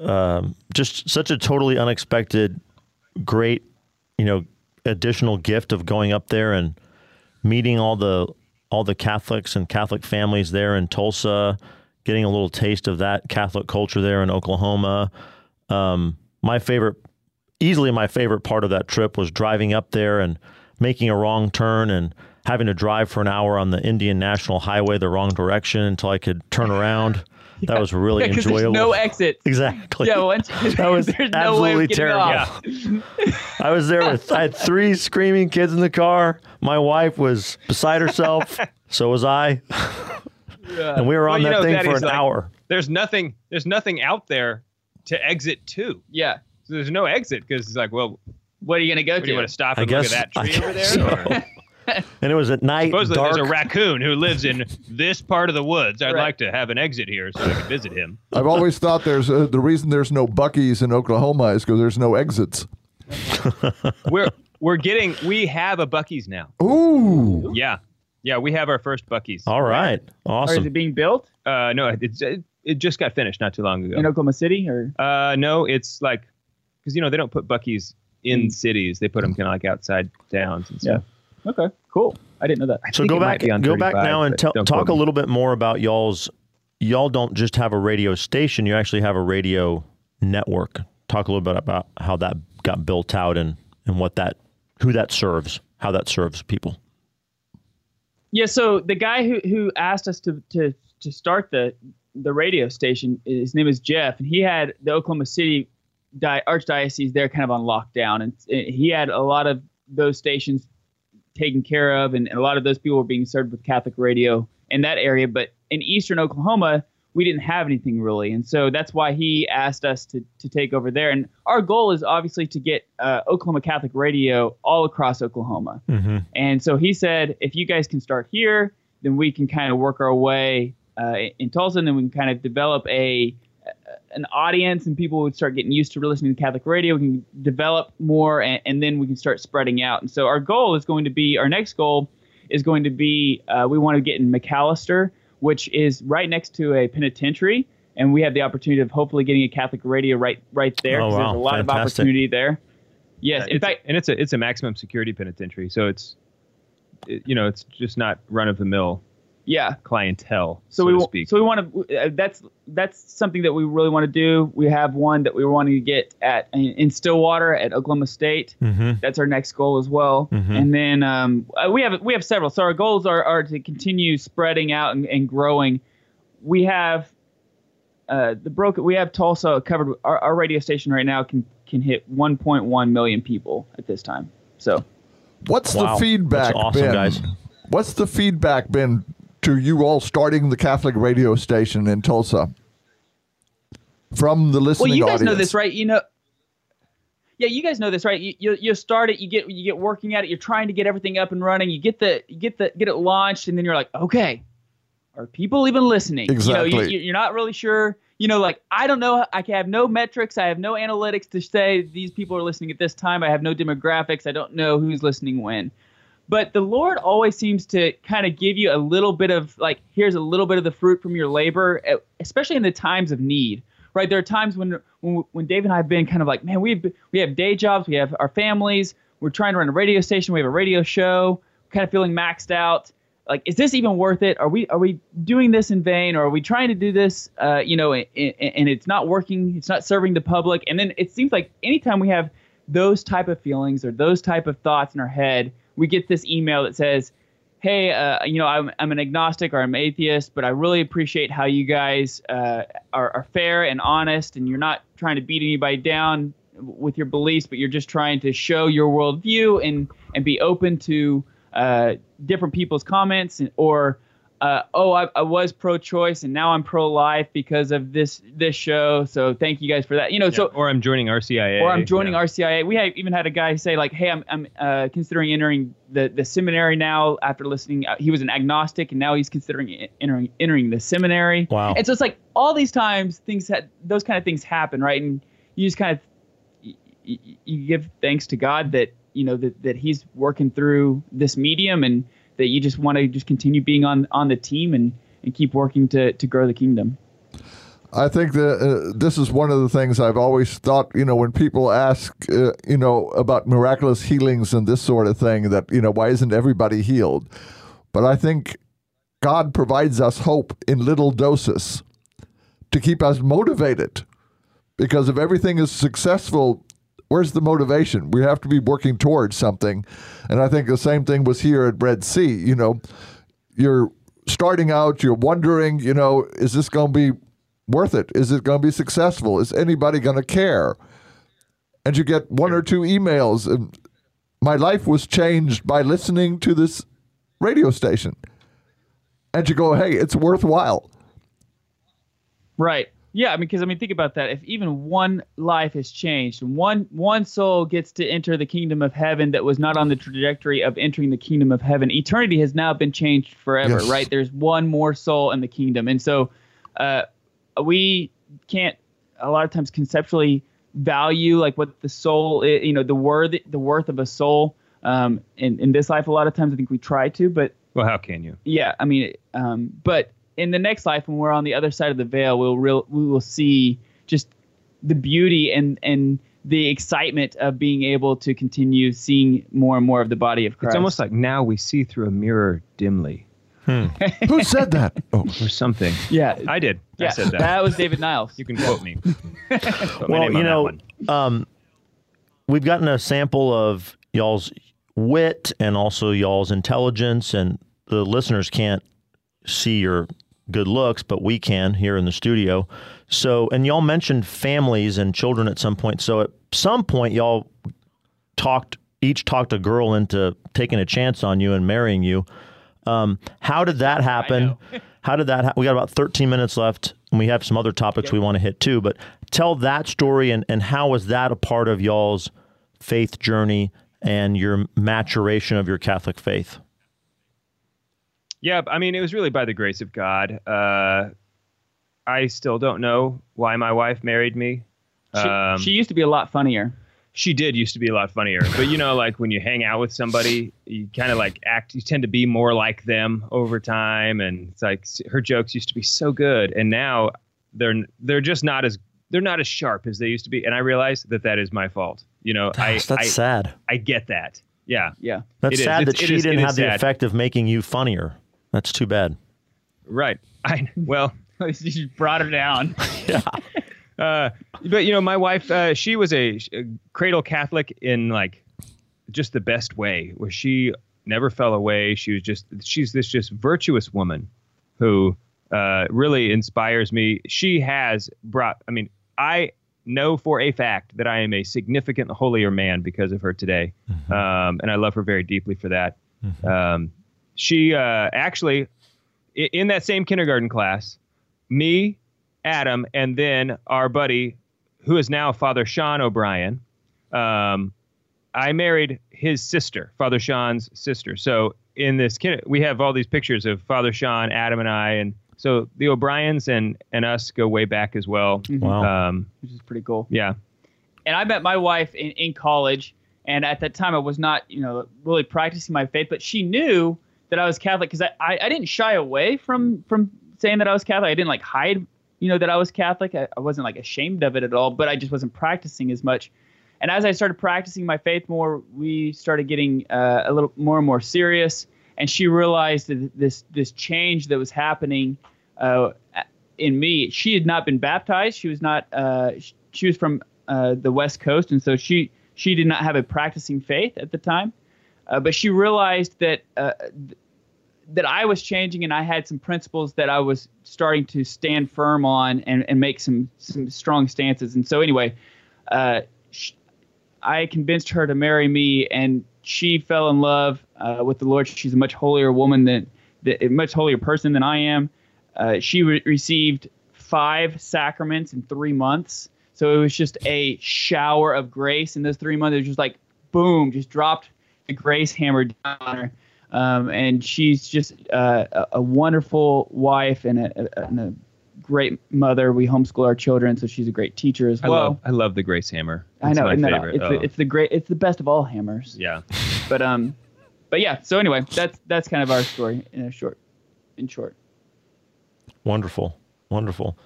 um, just such a totally unexpected, great, you know, additional gift of going up there and meeting all the all the Catholics and Catholic families there in Tulsa, getting a little taste of that Catholic culture there in Oklahoma. Um, my favorite, easily my favorite part of that trip was driving up there and making a wrong turn and having to drive for an hour on the Indian National Highway the wrong direction until I could turn around. That was really Because there's enjoyable. no exit. exactly. Yeah, once That was there's no absolutely getting terrible. off. I was there with I had three screaming kids in the car. My wife was beside herself. so was I. and we were Well, on you that know, thing Thaddeus, for an like- hour. there's nothing. There's nothing out there to exit to. Yeah. So there's no exit because it's like, well, What are you gonna go what do to? you want to stop I and look guess- at that I tree over there? so. Or- And it was at night, Supposedly dark. there's a raccoon who lives in this part of the woods. I'd Right. like to have an exit here so I can visit him. I've always thought there's uh the reason there's no Buc-ee's in Oklahoma is because there's no exits. We're we're getting we have a Buc-ee's now. Ooh, Yeah. Yeah, we have our first Buc-ee's. All right. Or is it being built Uh, no, it's it, it just got finished not too long ago. in Oklahoma City or? Uh, no, it's like because you know they don't put Buc-ee's in Mm. cities; they put them kind of like outside towns and stuff. Okay, cool. I didn't know that. I So go back go back now and but tell, talk a little bit more about y'all's y'all don't just have a radio station, you actually have a radio network. Talk a little bit about how that got built out and and what that who that serves, how that serves people. Yeah, so the guy who, who asked us to, to, to start the the radio station, his name is Jeff, and he had the Oklahoma City di- Archdiocese there kind of on lockdown, and uh, he had a lot of those stations taken care of, and, and a lot of those people were being served with Catholic radio in that area. But in eastern Oklahoma, we didn't have anything really, and so that's why he asked us to to take over there. And our goal is obviously to get uh, Oklahoma Catholic radio all across Oklahoma. Mm-hmm. And so he said, if you guys can start here, then we can kind of work our way uh, in Tulsa, and then we can kind of develop a an audience and people would start getting used to listening to Catholic radio. We can develop more, and, and then we can start spreading out. And so our goal is going to be our next goal is going to be uh, we want to get in McAlester, which is right next to a penitentiary, and we have the opportunity of hopefully getting a Catholic radio right right there. Oh, 'cause wow. There's a lot Fantastic. of opportunity there. Yes, in It's- fact, and it's a it's a maximum security penitentiary, so it's it, you know it's just not run of the mill yeah. clientele, So, so, we to speak. so we want to uh, that's that's something that we really want to do. We have one that we were wanting to get at in, in Stillwater at Oklahoma State. Mm-hmm. That's our next goal as well. Mhm. And then um, uh, we have we have several. So our goals are, are to continue spreading out and, and growing. We have uh, the broken. We have Tulsa covered. Our, our radio station right now can can hit 1.1 million people at this time. So What's Wow. the feedback That's awesome, been? guys. What's the feedback been to you all starting the Catholic radio station in Tulsa from the listening well, you guys audience? know this, right? You know. Yeah, you guys know this, right? You, you you start it, you get you get working at it, you're trying to get everything up and running, you get the you get the get it launched, and then you're like, okay, are people even listening? You know, Exactly. you, you're not really sure. You know, like I don't know. I have no metrics. I have no analytics to say these people are listening at this time. I have no demographics. I don't know who's listening when. But the Lord always seems to kind of give you a little bit of like, here's a little bit of the fruit from your labor, especially in the times of need. Right? There are times when when when Dave and I have been kind of like, man, we have we have day jobs, we have our families, we're trying to run a radio station, we have a radio show, kind of feeling maxed out. Like, is this even worth it? Are we are we doing this in vain, or are we trying to do this, uh, you know, and, and it's not working, it's not serving the public? And then it seems like anytime we have those type of feelings or those type of thoughts in our head, we get this email that says, "Hey, uh, you know, I'm, I'm an agnostic or I'm atheist, but I really appreciate how you guys uh, are, are fair and honest, and you're not trying to beat anybody down with your beliefs, but you're just trying to show your worldview and and be open to uh, different people's comments or." Uh, oh, I, I was pro-choice and now I'm pro-life because of this this show. So thank you guys for that. You know, Yeah, so or I'm joining RCIA, or I'm joining yeah. RCIA. We have even had a guy say like, "Hey, I'm I'm uh, considering entering the the seminary now after listening. Uh, he was an agnostic, and now he's considering entering entering the seminary. Wow. And so it's like all these times things had those kind of things happen, right? And you just kind of y- y- you give thanks to God that you know that that He's working through this medium, and that you just want to just continue being on on the team and and keep working to to grow the kingdom. I think that uh, this is one of the things I've always thought, you know, when people ask, uh, you know, about miraculous healings and this sort of thing, that, you know, why isn't everybody healed? But I think God provides us hope in little doses to keep us motivated. Because if everything is successful, where's the motivation? We have to be working towards something. And I think the same thing was here at Red C. You know, you're starting out, you're wondering, you know, is this going to be worth it? Is it going to be successful? Is anybody going to care? And you get one or two emails. And my life was changed by listening to this radio station. And you go, hey, it's worthwhile. Right. Yeah, I mean, because I mean, think about that. If even one life has changed, one one soul gets to enter the kingdom of heaven that was not on the trajectory of entering the kingdom of heaven, eternity has now been changed forever. Yes. Right? There's one more soul in the kingdom, and so uh, we can't a lot of times conceptually value like what the soul, i- you know, the worth the worth of a soul. Um, in in this life, a lot of times I think we try to, but Well, how can you? yeah, I mean, um, but in the next life, when we're on the other side of the veil, we'll real we will see just the beauty and and the excitement of being able to continue seeing more and more of the body of Christ. It's almost like now we see through a mirror dimly, Who said that? Oh, or something. yeah, I did. yeah. I said that. That was David Niles. You can quote me. Put well, you know, um, we've gotten a sample of y'all's wit and also y'all's intelligence, and the listeners can't see your good looks, but we can here in the studio. So, and y'all mentioned families and children at some point. So, at some point, y'all talked each talked a girl into taking a chance on you and marrying you. Um, how did that happen? how did that? Ha- we got about 13 minutes left, and we have some other topics we want to hit too. But tell that story and and how was that a part of y'all's faith journey and your maturation of your Catholic faith? Yeah, I mean, it was really by the grace of God. Uh, I still don't know why my wife married me. She, Um, she used to be a lot funnier. she did used to be a lot funnier but you know like when you hang out with somebody you kind of like act you tend to be more like them over time and it's like her jokes used to be so good and now they're they're just not as they're not as sharp as they used to be and i realize that that is my fault you know i That's, that's I, sad. I get that yeah Yeah. That's It is. sad It's- that it she is- didn't is have the sad. effect of making you funnier. That's too bad. right i well you brought her down. uh, but you know, my wife, uh, she was a, a cradle Catholic in like just the best way, where she never fell away. She was just, she's this just virtuous woman who uh, really inspires me. She has brought, I mean, I know for a fact that I am a significant holier man because of her today, um, and I love her very deeply for that. Um, she uh, actually, in that same kindergarten class, me, Adam, and then our buddy, who is now Father Sean O'Brien. Um, I married his sister, Father Sean's sister. So in this kid, we have all these pictures of Father Sean, Adam, and I, and so the O'Briens and and us go way back as well. Wow. Um, which is pretty cool. yeah, And I met my wife in, in college, and at that time I was not, you know, really practicing my faith, but she knew that I was Catholic because I, I, I didn't shy away from from saying that I was Catholic. I didn't like hide, you know, that I was Catholic. I, I wasn't like ashamed of it at all, but I just wasn't practicing as much. And as I started practicing my faith more, we started getting uh, a little more and more serious. And she realized that this this change that was happening uh, in me. She had not been baptized. She was not. Uh, she was from uh, the West Coast, and so she she did not have a practicing faith at the time. Uh, but she realized that uh, that I was changing, and I had some principles that I was starting to stand firm on and, and make some some strong stances. And so anyway, uh, sh- I convinced her to marry me, and she fell in love uh, with the Lord. She's a much holier woman than, a much holier person than I am. Uh, she re- received five sacraments in three months, so it was just a shower of grace in those three months. It was just like boom, just dropped the grace hammer down on her. Um, and she's just uh, a, a wonderful wife and a, a, and a great mother. We homeschool our children, so she's a great teacher as I well. love I love the Grace Hammer. I It's know, my isn't that- favorite. it's, Oh, the, it's the great, it's the best of all hammers. yeah. But um, but yeah. So anyway, that's that's kind of our story in a short, in short. Wonderful. Wonderful.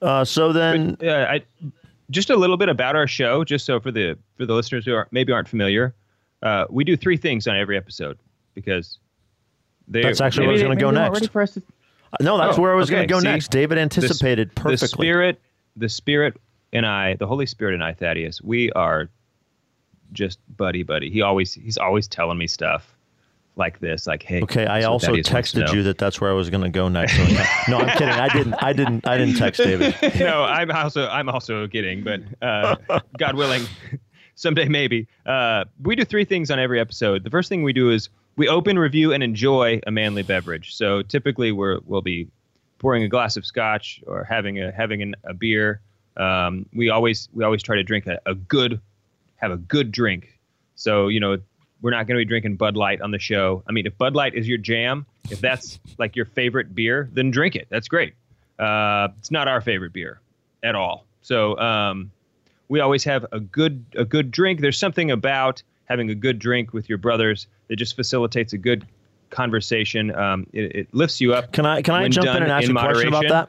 Uh, so then, uh, I, just a little bit about our show, just so for the for the listeners who are, maybe aren't familiar, uh, we do three things on every episode because they That's actually where I was going to go maybe they weren't next. Ready to, No, that's Oh, where I was going to go See? next. David the- anticipated perfectly. The spirit, the spirit, and I, the Holy Spirit and I, Thaddeus, we are just buddy buddy. He always he's always telling me stuff like this, like hey. Okay, I also Thaddeus wants to texted you that that's where I was going to go next. So, no, I'm kidding. I didn't. I didn't. I didn't text David. no, I'm also I'm also kidding, but uh, God willing, someday maybe. Uh, we do three things on every episode. The first thing we do is we open, review, and enjoy a manly beverage. So typically we're we'll be pouring a glass of scotch or having a having an, a beer. Um, we always we always try to drink a, a good have a good drink. So you know we're not going to be drinking Bud Light on the show. I mean, if Bud Light is your jam, if that's like your favorite beer, then drink it. That's great. Uh, it's not our favorite beer at all. So um, we always have a good a good drink. There's something about having a good drink with your brothers that just facilitates a good conversation. Um, it, it lifts you up. Can I can I jump in and ask in a question about that?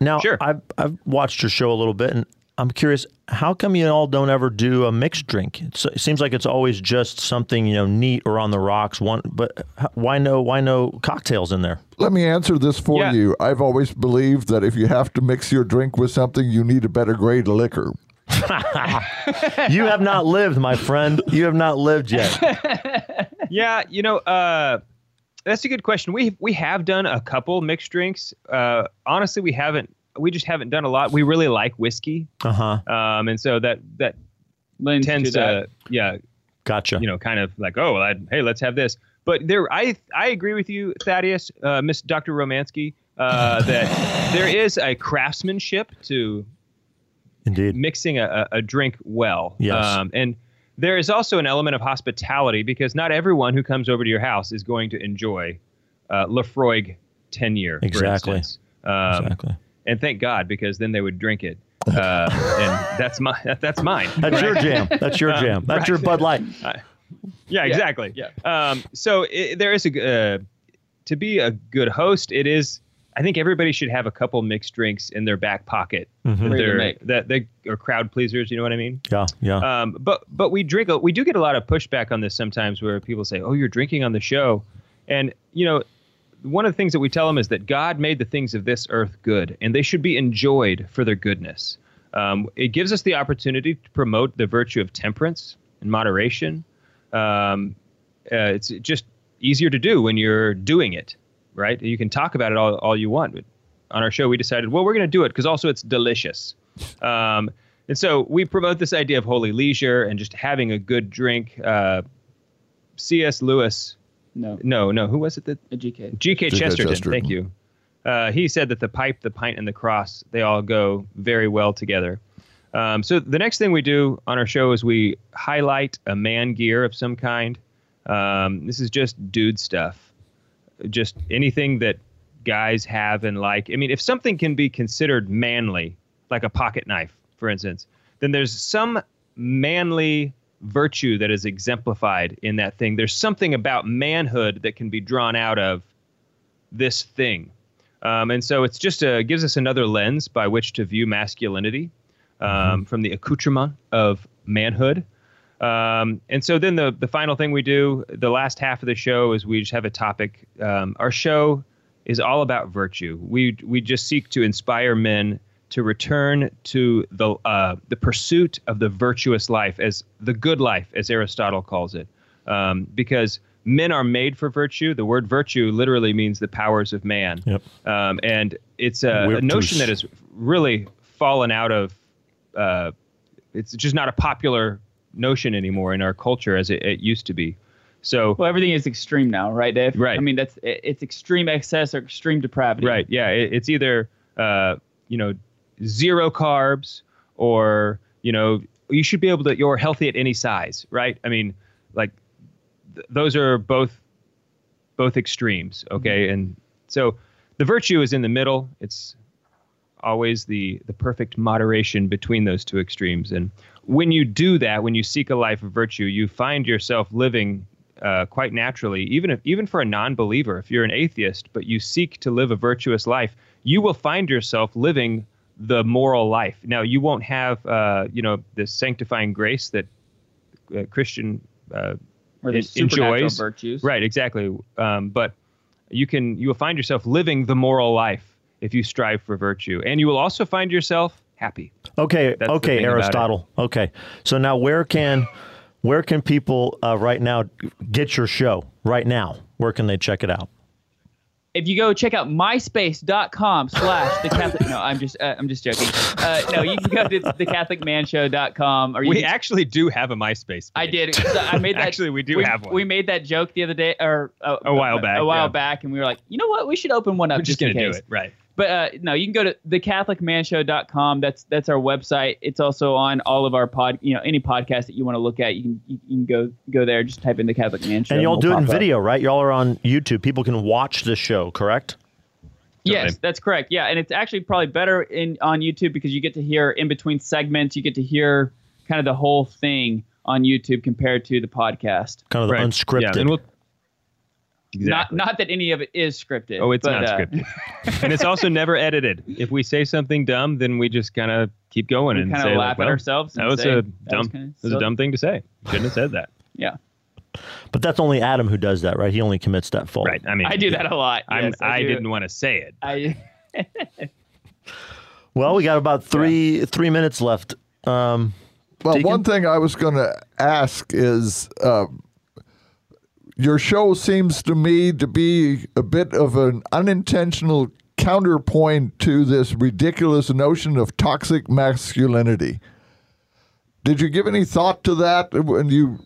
Now, Sure. I've I've watched your show a little bit, and I'm curious. How come you all don't ever do a mixed drink? It's, it seems like it's always just something you know neat or on the rocks. One, but why no why no cocktails in there? Let me answer this for Yeah. you. I've always believed that if you have to mix your drink with something, you need a better grade of liquor. You have not lived, my friend. You have not lived yet. yeah, you know, uh, that's a good question. We we have done a couple mixed drinks. Uh, honestly, we haven't. We just haven't done a lot. We really like whiskey, Uh huh. um, and so that that lends tends to that. to yeah, Gotcha. you know, kind of like oh, I, hey, let's have this. But there, I I agree with you, Thaddeus, uh, Miss Dr. Romansky, uh, that there is a craftsmanship to Indeed. mixing a, a drink well. Yes. Um, and there is also an element of hospitality because not everyone who comes over to your house is going to enjoy uh, Laphroaig 10 year. Exactly. Um, Exactly. and thank God because then they would drink it. Uh, and that's my that's mine. That's your jam. That's your jam. That's your Bud Light. Yeah, exactly. yeah. Um, so i there is a uh, to be a good host. It is. I think everybody should have a couple mixed drinks in their back pocket. Mm-hmm. That they are crowd pleasers. You know what I mean? Yeah, yeah. Um, but but we drink. We do get a lot of pushback on this sometimes, where people say, "Oh, you're drinking on the show," and you know, one of the things that we tell them is that God made the things of this earth good, and they should be enjoyed for their goodness. Um, it gives us the opportunity to promote the virtue of temperance and moderation. Um, uh, it's just easier to do when you're doing it, right? You can talk about it all, all you want. But on our show, we decided, well, we're going to do it because also it's delicious. Um, and so we promote this idea of holy leisure and just having a good drink. Uh, C.S. Lewis, No, no, no, who was it that a GK. G.K. G.K. Chesterton, Chesterton. thank you. Uh, he said that the pipe, the pint, and the cross, they all go very well together. Um, so the next thing we do on our show is we highlight a man gear of some kind. Um, this is just dude stuff, just anything that guys have and like. I mean, if something can be considered manly, like a pocket knife, for instance, then there's some manly virtue that is exemplified in that thing. There's something about manhood that can be drawn out of this thing. Um, and so it's just a, gives us another lens by which to view masculinity um, from the accoutrement of manhood. Um, and so then the, the final thing we do, the last half of the show, is we just have a topic. Um, our show is all about virtue. We, we just seek to inspire men to return to the, uh, the pursuit of the virtuous life, as the good life, as Aristotle calls it. Um, because men are made for virtue. The word virtue literally means the powers of man. Yep. Um, and it's a, a notion that has really fallen out of. Uh, it's just not a popular notion anymore in our culture as it, it used to be. So Well, everything is extreme now, right, Dave? Right. I mean, that's it's extreme excess or extreme depravity. right, yeah, it, it's either uh, you know zero carbs or you know you should be able to you're healthy at any size, right? I mean, like th- those are both both extremes, okay? And so the virtue is in the middle. It's always the the perfect moderation between those two extremes. And when you do that, when you seek a life of virtue, you find yourself living uh, quite naturally. Even if even for a non-believer, if you're an atheist, but you seek to live a virtuous life, you will find yourself living the moral life. Now, you won't have uh, you know the sanctifying grace that uh, Christian uh, Or the en- enjoys. virtues. Right, exactly. Um, but you can you will find yourself living the moral life if you strive for virtue, and you will also find yourself happy. Okay, That's okay, thing about it. Aristotle. Okay, so now where can where can people uh, right now get your show? Right now, where can they check it out? if you go check out myspace.com slash the catholic no i'm just uh, i'm just joking uh, no you can go to thecatholicmanshow.com or you We can, actually do have a MySpace. i did so i made that Actually, we do have one. we made that joke the other day or uh, A while back, a while yeah. back and we were like you know what we should open one up We're just in gonna do case. it, right? But uh, no you can go to thecatholicmanshow.com that's that's our website it's also on all of our pod you know any podcast that you want to look at you can you can go go there just type in the catholic man show And y'all we'll do it in pop up. video, right? Y'all are on YouTube. People can watch the show, correct? Yes, Totally. that's correct. Yeah, and it's actually probably better in on YouTube because you get to hear in between segments. You get to hear kind of the whole thing on YouTube compared to the podcast. Kind of the right. unscripted. Yeah, and we'll, exactly. Not not that any of it is scripted. oh, it's but, not uh, scripted, and it's also never edited. If we say something dumb, then we just kind of keep going We and kind say of like, laugh well, at ourselves. That was say, a "That dumb. was That was a dumb thing to say. Shouldn't have said that. Yeah, but that's only Adam who does that, right? He only commits that fault. Right. I mean, I do that a lot. I'm, Yes, I, do. didn't want to say it. I Well, we got about three three minutes left. Um, Well, Deacon? one thing I was going to ask is uh, your show seems to me to be a bit of an unintentional counterpoint to this ridiculous notion of toxic masculinity. Did you give any thought to that when you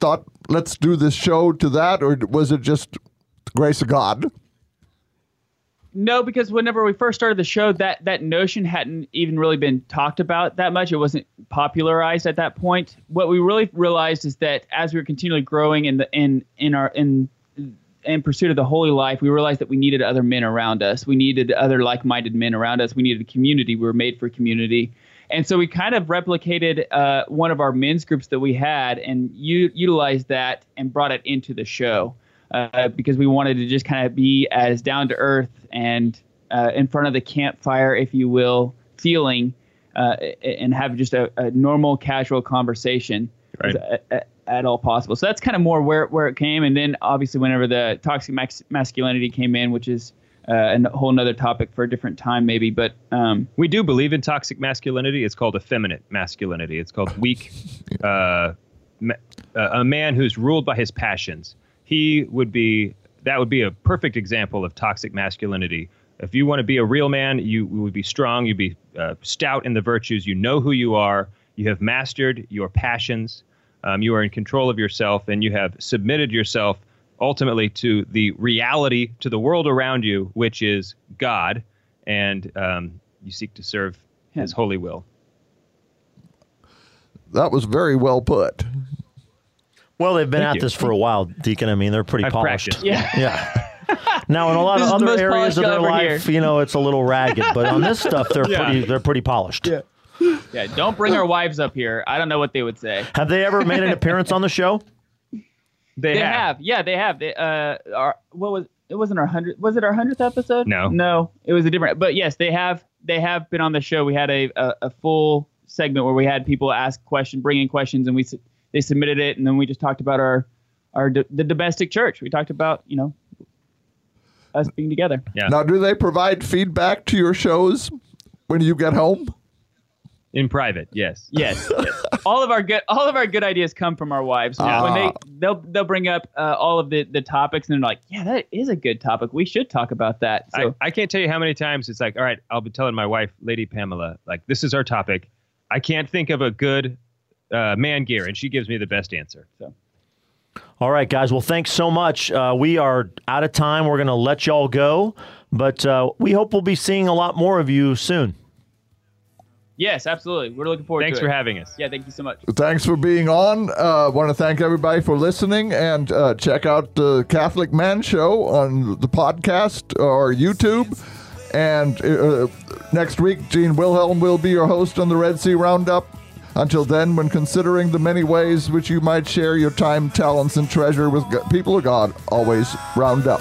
thought, let's do this show to that, or was it just the grace of God? No, because whenever we first started the show, that that notion hadn't even really been talked about that much. It wasn't popularized at that point. What we really realized is that as we were continually growing in the in in our in in pursuit of the holy life, we realized that we needed other men around us. We needed other like-minded men around us. We needed a community. We were made for community. And so we kind of replicated uh, one of our men's groups that we had and u- utilized that and brought it into the show uh, because we wanted to just kind of be as down to earth and uh, in front of the campfire, if you will, feeling uh, and have just a, a normal, casual conversation Right. at, at- at all possible. So that's kind of more where where it came. And then obviously, whenever the toxic max- masculinity came in, which is uh, a whole nother topic for a different time, maybe. But um, We do believe in toxic masculinity. It's called effeminate masculinity. It's called weak. Uh, ma- uh, a man who's ruled by his passions. He would be. That would be a perfect example of toxic masculinity. If you want to be a real man, you would be strong. You'd be uh, stout in the virtues. You know who you are. You have mastered your passions. Um, you are in control of yourself, and you have submitted yourself ultimately to the reality, to the world around you, which is God, and um, you seek to serve His holy will. That was very well put. Well, they've been Thank at you. this for a while, Deacon. I mean, they're pretty I've polished. practiced. yeah. Yeah. Now, in a lot This of is the other most areas polished of their you'll life, hear. you know, it's a little ragged. But on this stuff, they're Yeah. pretty. They're pretty polished. Yeah. Yeah, don't bring our wives up here. I don't know what they would say. Have they ever made an appearance on the show? They, They have. have, yeah, they have. They uh, our what was it? Wasn't our hundred? Was it our hundredth episode? No. no, it was a different. But yes, they have. They have been on the show. We had a a, a full segment where we had people ask questions, bring in questions, and we su- they submitted it, and then we just talked about our our the domestic church. We talked about you know us being together. Yeah. Now, do they provide feedback to your shows when you get home? In private, yes. Yes, yes. all of our good all of our good ideas come from our wives. Ah. When they they'll they'll bring up uh, all of the the topics and they're like, yeah, that is a good topic. We should talk about that. So I, I can't tell you how many times it's like, all right, I'll be telling my wife, Lady Pamela, like, this is our topic. I can't think of a good uh, man gear, and she gives me the best answer. so All right, guys. Well, thanks so much. Uh, we are out of time. We're going to let y'all go, but uh, we hope we'll be seeing a lot more of you soon. yes, absolutely. We're looking forward Thanks to for having us. Yeah, thank you so much. Thanks for being on. Uh, Want to thank everybody for listening and uh, check out the Catholic Man Show on the podcast or YouTube. And uh, next week, Gene Wilhelm will be your host on the Red C Roundup. Until then, when considering the many ways which you might share your time, talents, and treasure with people of God, always round up.